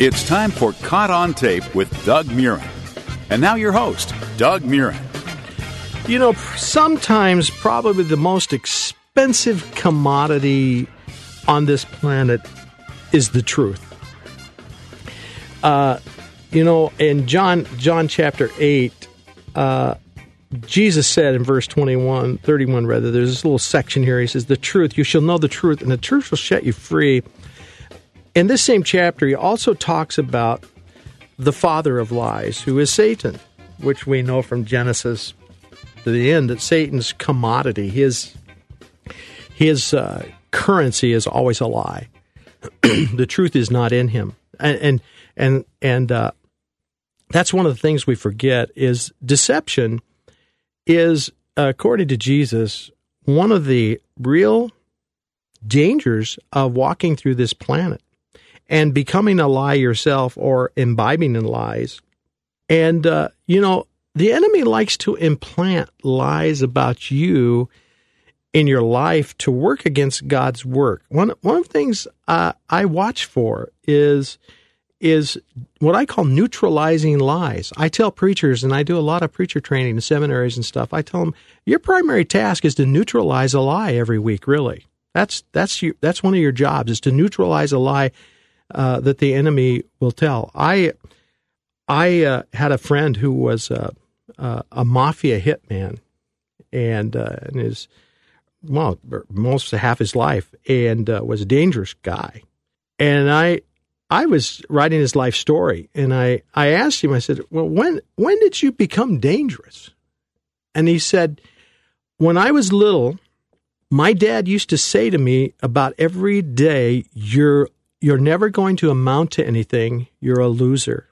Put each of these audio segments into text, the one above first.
It's time for Caught on Tape with Doug Murren. And now your host, Doug Murren. You know, sometimes probably the most expensive commodity on this planet is the truth. Uh, you know, in John John chapter 8, uh, Jesus said in verse 21, 31 rather, there's this little section here. He says, The truth, you shall know the truth, and the truth will set you free. In this same chapter, he also talks about the father of lies, who is Satan, which we know from Genesis to the end that Satan's commodity, his his uh, currency is always a lie. the truth is not in him, and and and, and uh, that's one of the things we forget is deception is according to Jesus one of the real dangers of walking through this planet and becoming a lie yourself or imbibing in lies. And, uh, you know, the enemy likes to implant lies about you in your life to work against God's work. One, one of the things uh, I watch for is is what I call neutralizing lies. I tell preachers, and I do a lot of preacher training in seminaries and stuff. I tell them your primary task is to neutralize a lie every week. Really, that's that's you, that's one of your jobs is to neutralize a lie uh, that the enemy will tell. I I uh, had a friend who was a, a, a mafia hitman, and uh, and his well most of half his life, and uh, was a dangerous guy. And I I was writing his life story, and I I asked him. I said, "Well, when when did you become dangerous?" And he said, "When I was little." My dad used to say to me about every day, "You're you're never going to amount to anything. You're a loser.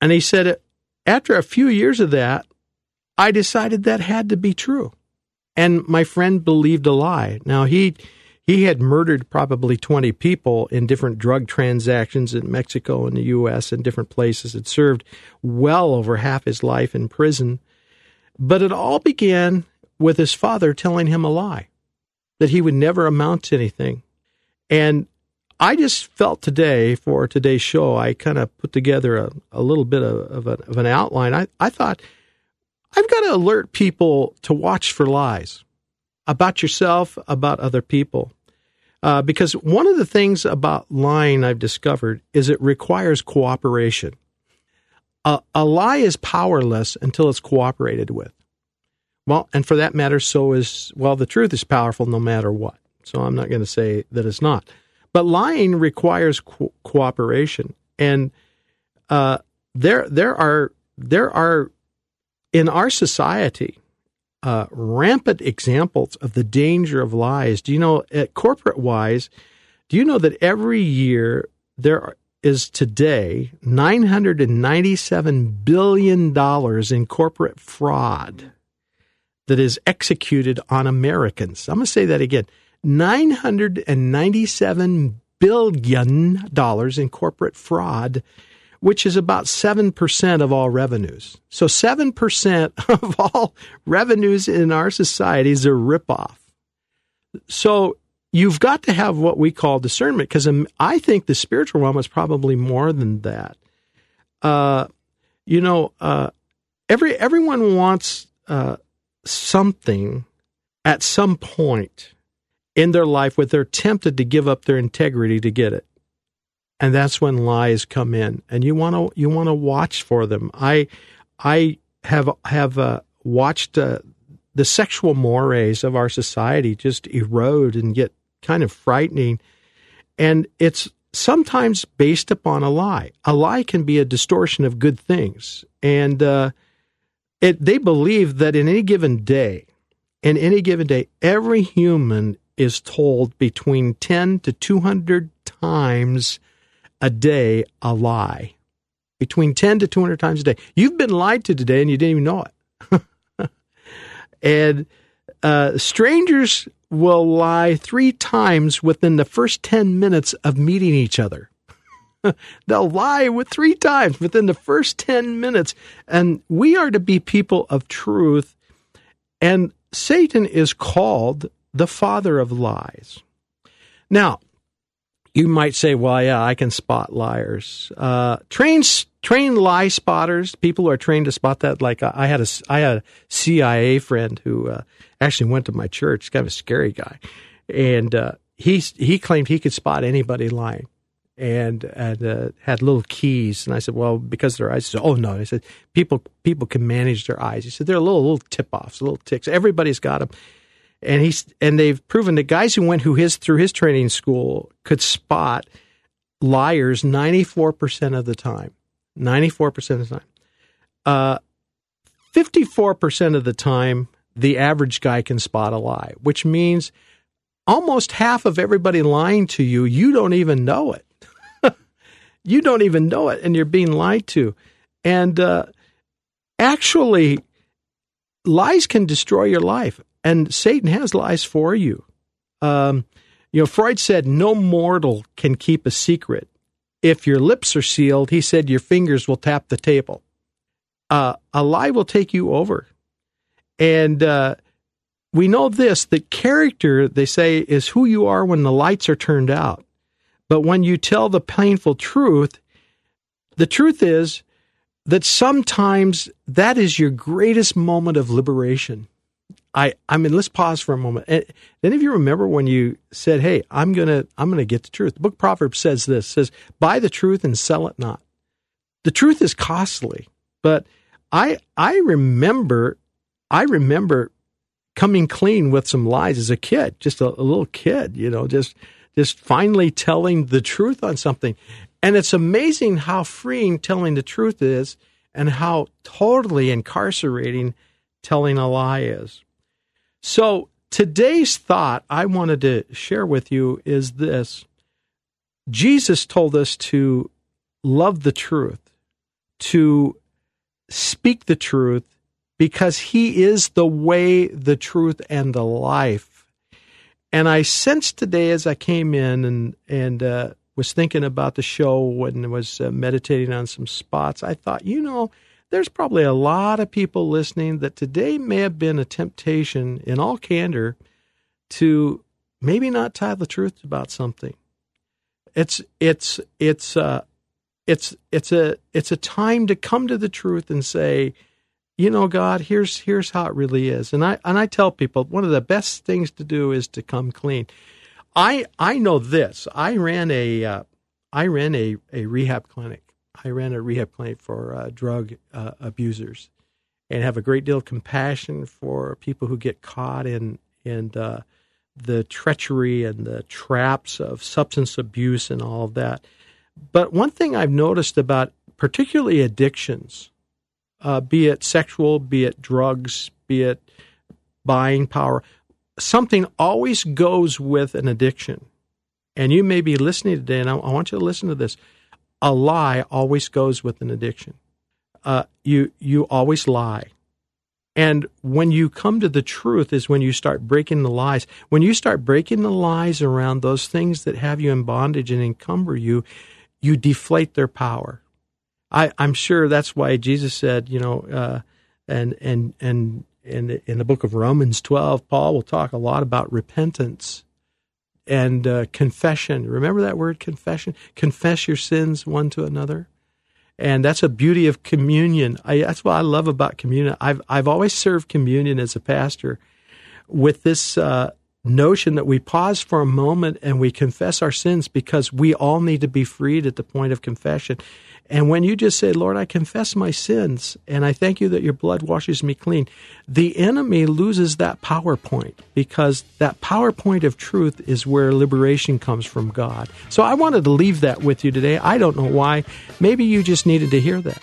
And he said, after a few years of that, I decided that had to be true. And my friend believed a lie. Now, he, he had murdered probably 20 people in different drug transactions in Mexico and the U.S. and different places, had served well over half his life in prison. But it all began with his father telling him a lie that he would never amount to anything. And I just felt today for today's show, I kind of put together a, a little bit of, of, a, of, an outline. I, I thought I've got to alert people to watch for lies about yourself, about other people. Uh, because one of the things about lying I've discovered is it requires cooperation. A, a lie is powerless until it's cooperated with. Well, and for that matter, so is, well, the truth is powerful no matter what. So I'm not going to say that it's not. But lying requires co- cooperation, and uh, there there are there are in our society uh, rampant examples of the danger of lies. Do you know, at corporate wise, do you know that every year there is today $997 billion in corporate fraud that is executed on Americans? I'm going to say that again $997 billion in corporate fraud, which is about 7% of all revenues. So 7% of all revenues in our society is a ripoff. So you've got to have what we call discernment because I think the spiritual realm is probably more than that. Uh, you know, uh, every everyone wants uh, something at some point in their life where they're tempted to give up their integrity to get it. And that's when lies come in, and you want to you want to watch for them. I I have have uh, watched uh, the sexual mores of our society just erode and get kind of frightening, and it's sometimes based upon a lie. A lie can be a distortion of good things, and uh, it they believe that in any given day, in any given day, every human is told between 10 to 200 times a day a lie. Between 10 to 200 times a day. You've been lied to today and you didn't even know it. and uh, strangers will lie three times within the first 10 minutes of meeting each other. They'll lie with three times within the first 10 minutes. And we are to be people of truth. And Satan is called the father of lies. Now, you might say, well, yeah, I can spot liars. Uh, trained lie spotters, people are trained to spot that. Like I had a, I had a CIA friend who uh, actually went to my church, kind of a scary guy. And uh, he, he claimed he could spot anybody lying and, and uh, had little keys. And I said, well, because their eyes. Said, oh, no. He said, people, people can manage their eyes. He said, they're little, little tip offs, little ticks. Everybody's got them and he's and they've proven that guys who went who his through his training school could spot liars 94% of the time. 94% of the time. Uh, 54% of the time the average guy can spot a lie which means almost half of everybody lying to you you don't even know it. You don't even know it and you're being lied to. And uh, actually lies can destroy your life and Satan has lies for you. Um, you know, Freud said no mortal can keep a secret. If your lips are sealed, he said your fingers will tap the table. Uh, a lie will take you over. And uh, we know this that character, they say, is who you are when the lights are turned out. But when you tell the painful truth, the truth is that sometimes that is your greatest moment of liberation. I, I mean, let's pause for a moment. And, any of you remember when you said, "Hey, I'm gonna, I'm gonna get the truth"? The book Proverbs says this: says, "Buy the truth and sell it not." The truth is costly, but I, I remember, I remember coming clean with some lies as a kid, just a, a little kid, you know, just, just finally telling the truth on something, and it's amazing how freeing telling the truth is, and how totally incarcerating telling a lie is. So today's thought I wanted to share with you is this Jesus told us to love the truth, to speak the truth, because he is the way, the truth, and the life. And I sensed today as I came in and, and uh, was thinking about the show and was uh, meditating on some spots, I thought, you know, there's probably a lot of people listening that today may have been a temptation, in all candor, to maybe not tell the truth about something. It's it's it's uh, it's it's a it's a time to come to the truth and say, you know, God, here's here's how it really is. And I and I tell people one of the best things to do is to come clean. I I know this. I ran a uh, I ran a, a rehab clinic I ran a rehab clinic for uh, drug uh, abusers, and have a great deal of compassion for people who get caught in in uh, the treachery and the traps of substance abuse and all of that. But one thing I've noticed about particularly addictions, uh, be it sexual, be it drugs, be it buying power, something always goes with an addiction. And you may be listening today, and I, I want you to listen to this a lie always goes with an addiction. Uh, you you always lie. And when you come to the truth is when you start breaking the lies. When you start breaking the lies around those things that have you in bondage and encumber you, you deflate their power. I, I'm sure that's why Jesus said, you know, uh, and and and in in the book of Romans 12, Paul will talk a lot about repentance and uh, confession. Remember that word confession? Confess your sins one to another. And that's a beauty of communion. I, that's what I love about communion. I've, I've always served communion as a pastor with this uh, notion that we pause for a moment and we confess our sins because we all need to be freed at the point of confession. And when you just say, Lord, I confess my sins and I thank you that your blood washes me clean, the enemy loses that PowerPoint because that PowerPoint of truth is where liberation comes from God. So I wanted to leave that with you today. I don't know why. Maybe you just needed to hear that.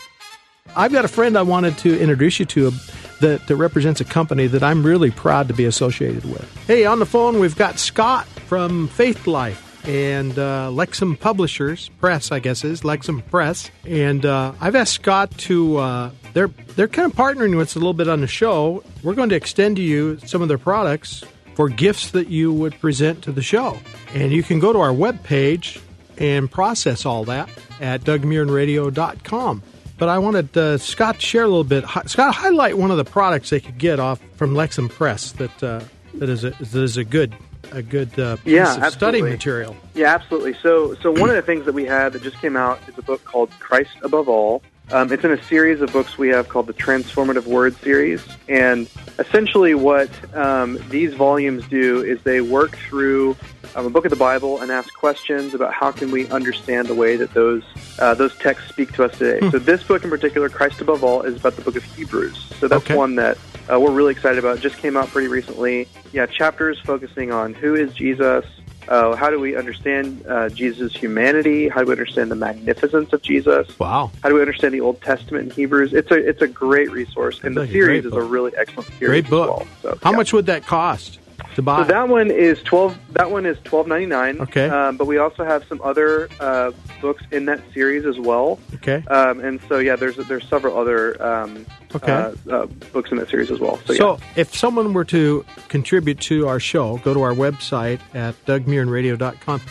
I've got a friend I wanted to introduce you to uh, that, that represents a company that I'm really proud to be associated with. Hey, on the phone, we've got Scott from Faith Life and uh, Lexham Publishers Press, I guess is Lexham Press. And uh, I've asked Scott to. Uh, they're they're kind of partnering with us a little bit on the show. We're going to extend to you some of their products for gifts that you would present to the show, and you can go to our webpage and process all that at DougMurrenRadio.com. But I wanted uh, Scott to share a little bit. Scott, highlight one of the products they could get off from Lexham Press that uh, that is a, that is a good a good uh, piece Yeah, of study material. Yeah, absolutely. So, so one of the things that we have that just came out is a book called Christ Above All. Um, it's in a series of books we have called the Transformative Word series, and essentially, what um, these volumes do is they work through um, a book of the Bible and ask questions about how can we understand the way that those uh, those texts speak to us today. So, this book in particular, Christ Above All, is about the book of Hebrews. So that's Okay. one that uh, we're really excited about. It just came out pretty recently. Yeah, chapters focusing on who is Jesus, uh, how do we understand uh, Jesus' humanity, how do we understand the magnificence of Jesus, Wow. how do we understand the Old Testament in Hebrews. It's a it's a great resource, and the Like series is a really excellent series. Great book. well. So, How yeah. much would that cost to buy? So that one is twelve. That one is twelve ninety nine. Okay. Um, but we also have some other uh, books in that series as well. okay. Um, and so yeah, there's there's several other um, Okay. uh, uh, books in that series as well. So, So, yeah. if someone were to contribute to our show, go to our website at dougmurrenradio.com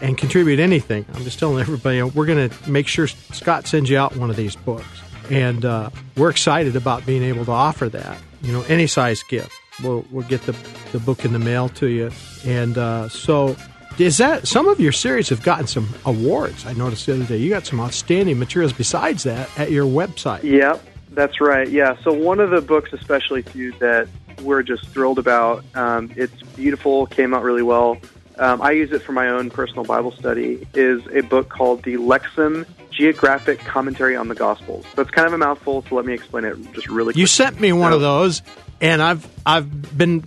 and contribute anything. I'm just telling everybody, we're going to make sure Scott sends you out one of these books. And uh, we're excited about being able to offer that. You know, any size gift. We'll, we'll get the, the book in the mail to you. And uh, so, is that some of your series have gotten some awards? I noticed the other day you got some outstanding materials besides that at your website. Yep, that's right. Yeah. So one of the books, especially too, that we're just thrilled about. Um, it's beautiful, came out really well. Um, I use it for my own personal Bible study. Is a book called the Lexham Geographic Commentary on the Gospels. So it's kind of a mouthful. So let me explain it just really. You sent me one of those, and I've I've been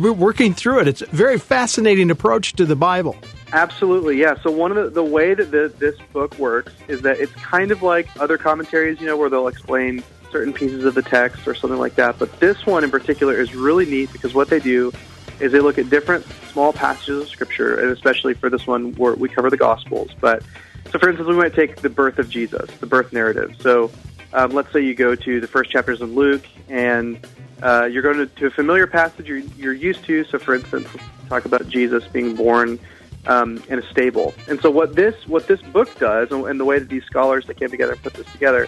working through it. It's a very fascinating approach to the Bible. Absolutely, yeah. So one of the, the way that the, this book works is that it's kind of like other commentaries, you know, where they'll explain certain pieces of the text or something like that. But this one in particular is really neat because what they do is they look at different small passages of scripture, and especially for this one, where we cover the Gospels. But so, for instance, we might take the birth of Jesus, the birth narrative. So um, let's say you go to the first chapters of Luke, and uh, you're going to, to a familiar passage you're, you're used to. So, for instance, talk about Jesus being born um, in a stable. And so, what this what this book does, and, and the way that these scholars that came together and put this together,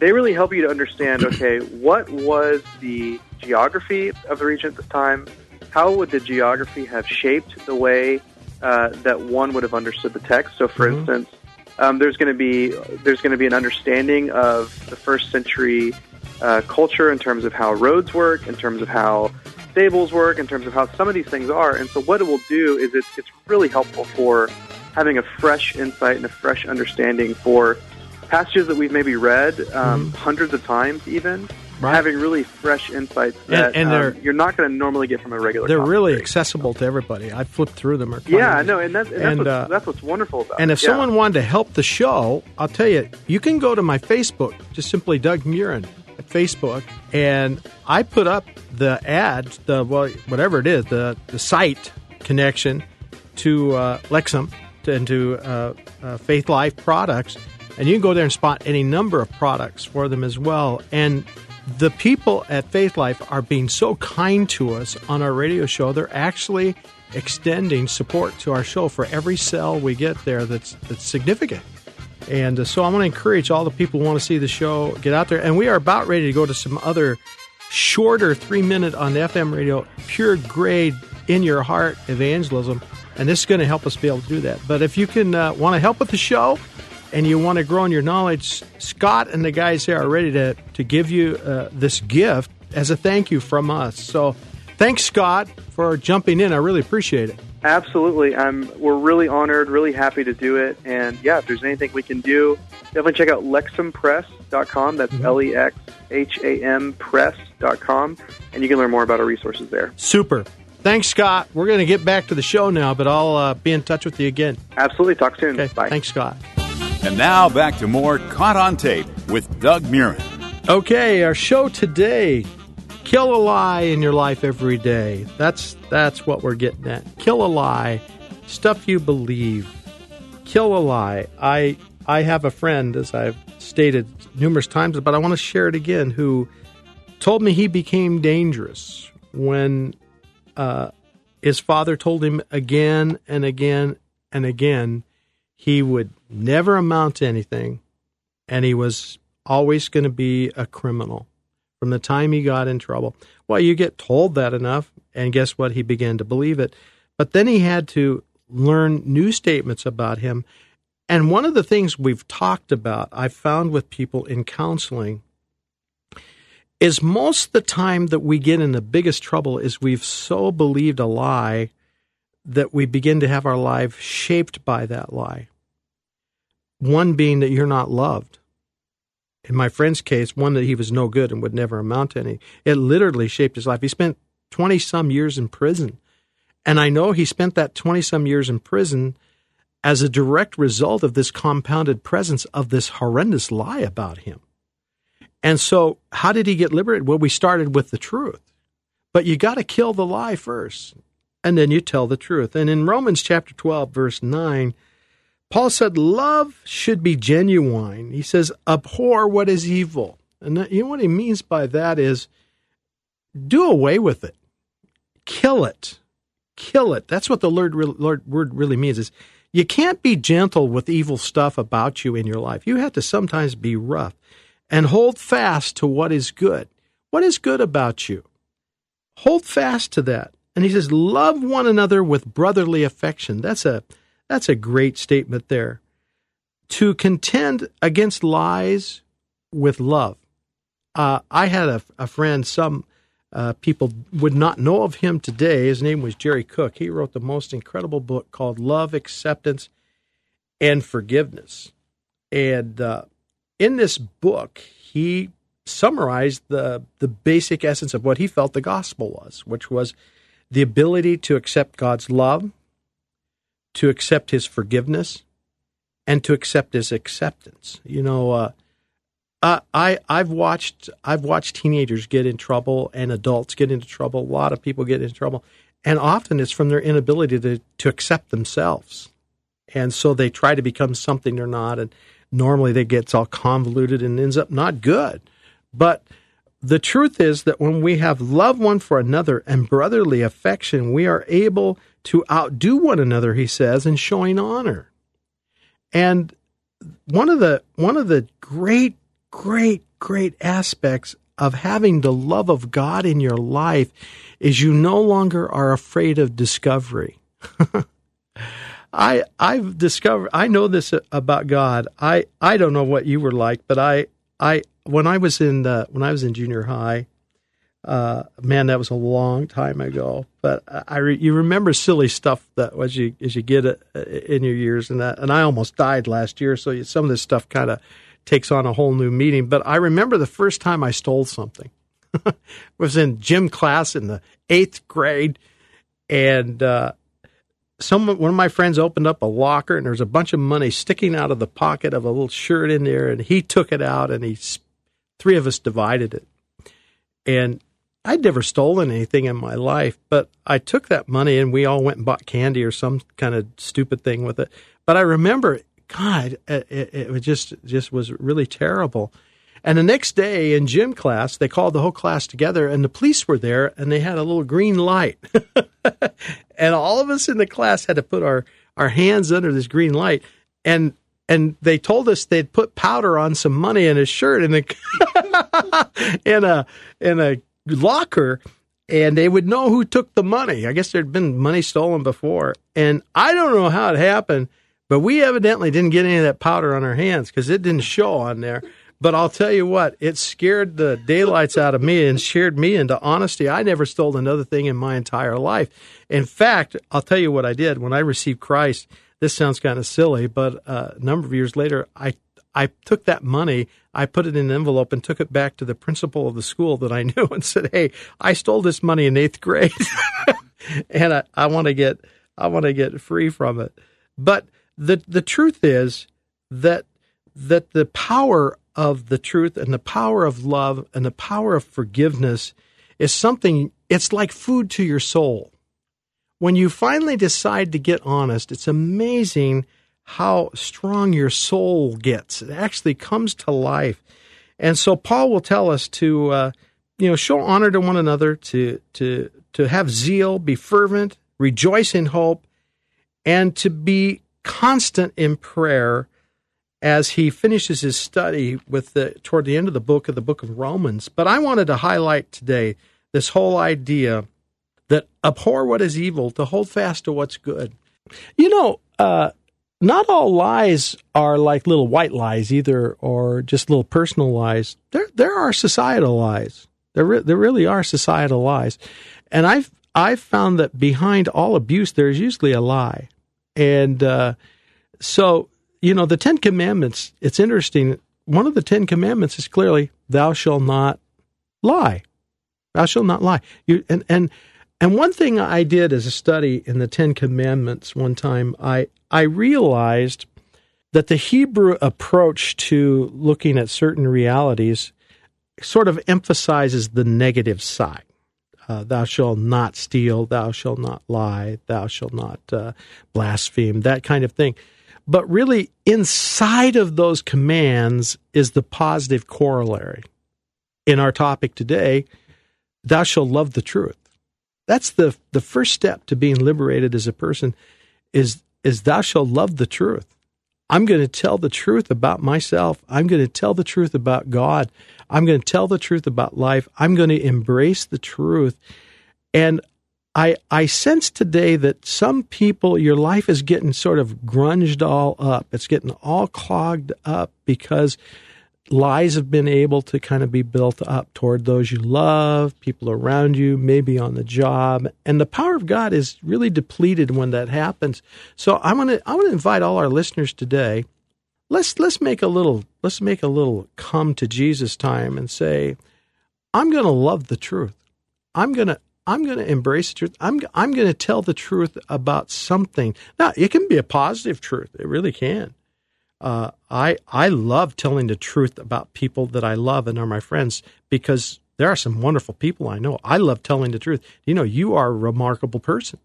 they really help you to understand. Okay, what was the geography of the region at this time? How would the geography have shaped the way uh, that one would have understood the text? So, for instance, um, there's going to be there's going to be an understanding of the first century uh, culture in terms of how roads work, in terms of how stables work, in terms of how some of these things are. And so, what it will do is it's it's really helpful for having a fresh insight and a fresh understanding for passages that we've maybe read um, hundreds of times, even. Right. Having really fresh insights that and um, they're- you're not going to normally get from a regular. They're really accessible to everybody. I flipped through them. or Yeah, no, and that's and, And, that's, uh, what's, that's what's wonderful about And it. if yeah. someone wanted to help the show, I'll tell you, you can go to my Facebook, just simply Doug Murren at Facebook, and I put up the ad, the well, whatever it is, the the site connection to uh, Lexham to, and to uh, uh, Faith Life products, and you can go there and spot any number of products for them as well. And the people at Faith Life are being so kind to us on our radio show. They're actually extending support to our show for every sell we get there that's that's significant. And uh, so I want to encourage all the people who want to see the show get out there. And we are about ready to go to some other shorter three minute on FM radio, pure grade in your heart evangelism. And this is going to help us be able to do that. But if you can uh, want to help with the show and you want to grow in your knowledge, Scott and the guys here are ready to, to give you uh, this gift as a thank you from us. So thanks, Scott, for jumping in. I really appreciate it. Absolutely. I'm we're really honored, really happy to do it. And yeah, if there's anything we can do, definitely check out lexhampress.com. That's L E X H A M press.com. And you can learn more about our resources there. Super. Thanks, Scott. We're going to get back to the show now, but I'll uh, be in touch with you again. Absolutely. Talk soon. Okay. Bye. Thanks, Scott. And now back to more Caught on Tape with Doug Murren. Okay, our show today. Kill a lie in your life every day. That's that's what we're getting at. Kill a lie. Stuff you believe. Kill a lie. I I have a friend, as I've stated numerous times, but I want to share it again, who told me he became dangerous when uh, his father told him again and again and again he would never amount to anything and he was always going to be a criminal from the time he got in trouble. Well, you get told that enough, and guess what? He began to believe it. But then he had to learn new statements about him. And one of the things we've talked about, I've found with people in counseling, is most of the time that we get in the biggest trouble is we've so believed a lie that we begin to have our life shaped by that lie. One being that you're not loved. In my friend's case, one that he was no good and would never amount to any. It literally shaped his life. He spent 20 some years in prison. And I know he spent that 20 some years in prison as a direct result of this compounded presence of this horrendous lie about him. And so, how did he get liberated? Well, we started with the truth. But you got to kill the lie first, and then you tell the truth. And in Romans chapter 12, verse 9, Paul said, Love should be genuine. He says, Abhor what is evil. And that, you know what he means by that is do away with it, kill it, kill it. That's what the Lord, Lord word really means is you can't be gentle with evil stuff about you in your life. You have to sometimes be rough and hold fast to what is good. What is good about you? Hold fast to that. And he says, love one another with brotherly affection. That's a that's a great statement there. To contend against lies with love. Uh, I had a, a friend, some uh, people would not know of him today. His name was Jerry Cook. He wrote the most incredible book called Love, Acceptance, and Forgiveness. And uh, in this book, he summarized the, the basic essence of what he felt the gospel was, which was the ability to accept God's love, to accept his forgiveness and to accept his acceptance. You know, uh, I I've watched I've watched teenagers get in trouble and adults get into trouble. A lot of people get into trouble, and often it's from their inability to to accept themselves, and so they try to become something they're not, and normally they gets all convoluted and ends up not good. But the truth is that when we have love one for another and brotherly affection, we are able to outdo one another, he says, in showing honor. And one of the one of the great, great, great aspects of having the love of God in your life is you no longer are afraid of discovery. I I've discovered I know this about God. I I don't know what you were like, but I I when I was in when I was in junior high, uh, man, that was a long time ago. But I, re- you remember silly stuff that as you as you get it uh, in your years, and that, and I almost died last year, so some of this stuff kind of takes on a whole new meaning. But I remember the first time I stole something. was in gym class in the eighth grade, and uh, some one of my friends opened up a locker, and there was a bunch of money sticking out of the pocket of a little shirt in there, and he took it out, and he three of us divided it. And I'd never stolen anything in my life, but I took that money and we all went and bought candy or some kind of stupid thing with it. But I remember, God, it, it just just was really terrible. And the next day in gym class, they called the whole class together, and the police were there, and they had a little green light, and all of us in the class had to put our our hands under this green light, and and they told us they'd put powder on some money in his shirt in a in a in a locker and they would know who took the money. I guess there'd been money stolen before. And I don't know how it happened, but we evidently didn't get any of that powder on our hands because it didn't show on there. But I'll tell you what, it scared the daylights out of me and scared me into honesty. I never stole another thing in my entire life. In fact, I'll tell you what I did when I received Christ. This sounds kind of silly, but uh, a number of years later, I I took that money, I put it in an envelope and took it back to the principal of the school that I knew and said, "Hey, I stole this money in eighth grade, and I, I want to get I want to get free from it." But the the truth is that that the power of the truth and the power of love and the power of forgiveness is something. It's like food to your soul. When you finally decide to get honest, it's amazing how strong your soul gets. It actually comes to life. And so Paul will tell us to, uh, you know, show honor to one another, to to to have zeal, be fervent, rejoice in hope, and to be constant in prayer as he finishes his study with the toward the end of the book of the book of Romans. But I wanted to highlight today this whole idea that abhor what is evil, to hold fast to what's good. You know, uh, not all lies are like little white lies either, or just little personal lies. There, there are societal lies. There, re- there really are societal lies, and I've I've found that behind all abuse there is usually a lie, and uh, so you know the Ten Commandments. It's interesting. One of the Ten Commandments is clearly, "Thou shalt not lie." Thou shalt not lie. You and and and one thing I did as a study in the Ten Commandments one time, I, I realized that the Hebrew approach to looking at certain realities sort of emphasizes the negative side. Uh, thou shalt not steal, thou shalt not lie, thou shalt not uh, blaspheme, that kind of thing. But really, inside of those commands is the positive corollary. In our topic today, thou shalt love the truth. That's the the first step to being liberated as a person is is thou shalt love the truth. I'm going to tell the truth about myself. I'm going to tell the truth about God. I'm going to tell the truth about life. I'm going to embrace the truth. And I I sense today that some people your life is getting sort of grunged all up. It's getting all clogged up because lies have been able to kind of be built up toward those you love, people around you, maybe on the job, and the power of God is really depleted when that happens. So I want to I want to invite all our listeners today. Let's let's make a little let's make a little come to Jesus time and say, I'm going to love the truth. I'm going to I'm going to embrace the truth. I'm I'm going to tell the truth about something. Now, it can be a positive truth. It really can uh, I I love telling the truth about people that I love and are my friends because there are some wonderful people I know. I love telling the truth. You know, you are a remarkable person.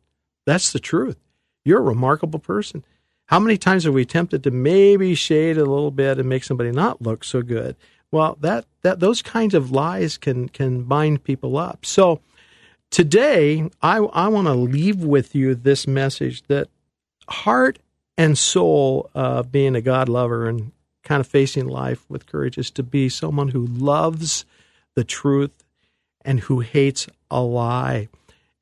That's the truth. You're a remarkable person. How many times are we tempted to maybe shade a little bit and make somebody not look so good? Well, that that those kinds of lies can can bind people up. So today, I I want to leave with you this message that heart and soul of being a God lover and kind of facing life with courage is to be someone who loves the truth and who hates a lie.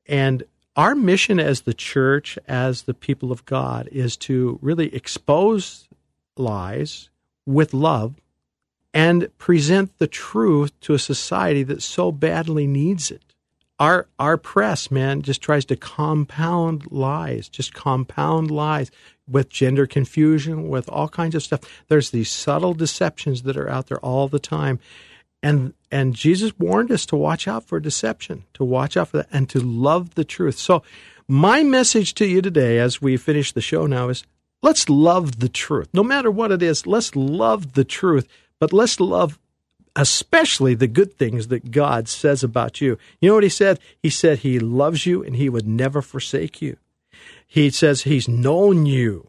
And our mission as the church, as the people of God, is to really expose lies with love and present the truth to a society that so badly needs it our our press, man, just tries to compound lies, just compound lies with gender confusion, with all kinds of stuff. There's these subtle deceptions that are out there all the time. And and Jesus warned us to watch out for deception, to watch out for that, and to love the truth. So my message to you today as we finish the show now is let's love the truth. No matter what it is, let's love the truth, but let's love especially the good things that God says about you. You know what he said? He said he loves you and he would never forsake you. He says he's known you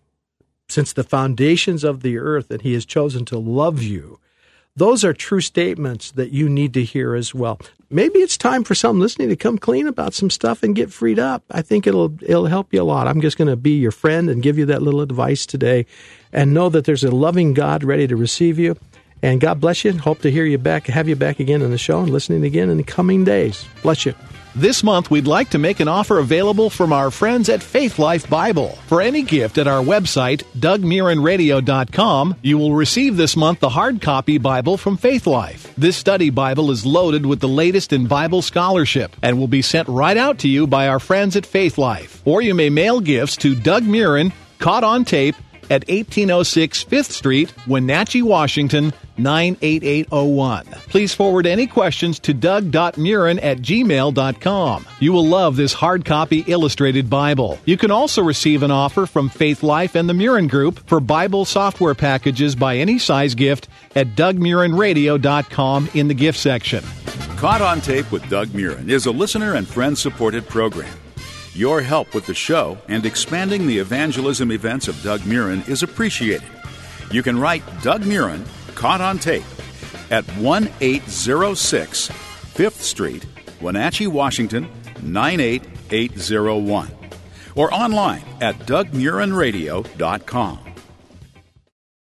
since the foundations of the earth and he has chosen to love you. Those are true statements that you need to hear as well. Maybe it's time for some listening to come clean about some stuff and get freed up. I think it'll it'll help you a lot. I'm just going to be your friend and give you that little advice today and know that there's a loving God ready to receive you. And God bless you. Hope to hear you back, have you back again on the show and listening again in the coming days. Bless you. This month, we'd like to make an offer available from our friends at Faith Life Bible. For any gift at our website, DougMurrenRadio.com, you will receive this month the hard copy Bible from Faith Life. This study Bible is loaded with the latest in Bible scholarship and will be sent right out to you by our friends at Faith Life. Or you may mail gifts to Doug Murren, caught on tape, at 1806 5th Street, Wenatchee, Washington 98801. Please forward any questions to doug.murren at gmail.com. You will love this hard copy illustrated Bible. You can also receive an offer from Faith Life and the Murren Group for Bible software packages by any size gift at dougmurrenradio.com in the gift section. Caught on Tape with Doug Murren is a listener and friend supported program. Your help with the show and expanding the evangelism events of Doug Murren is appreciated. You can write Doug Murren, caught on tape, at 1806 5th Street, Wenatchee, Washington 98801, or online at dougmurrenradio.com.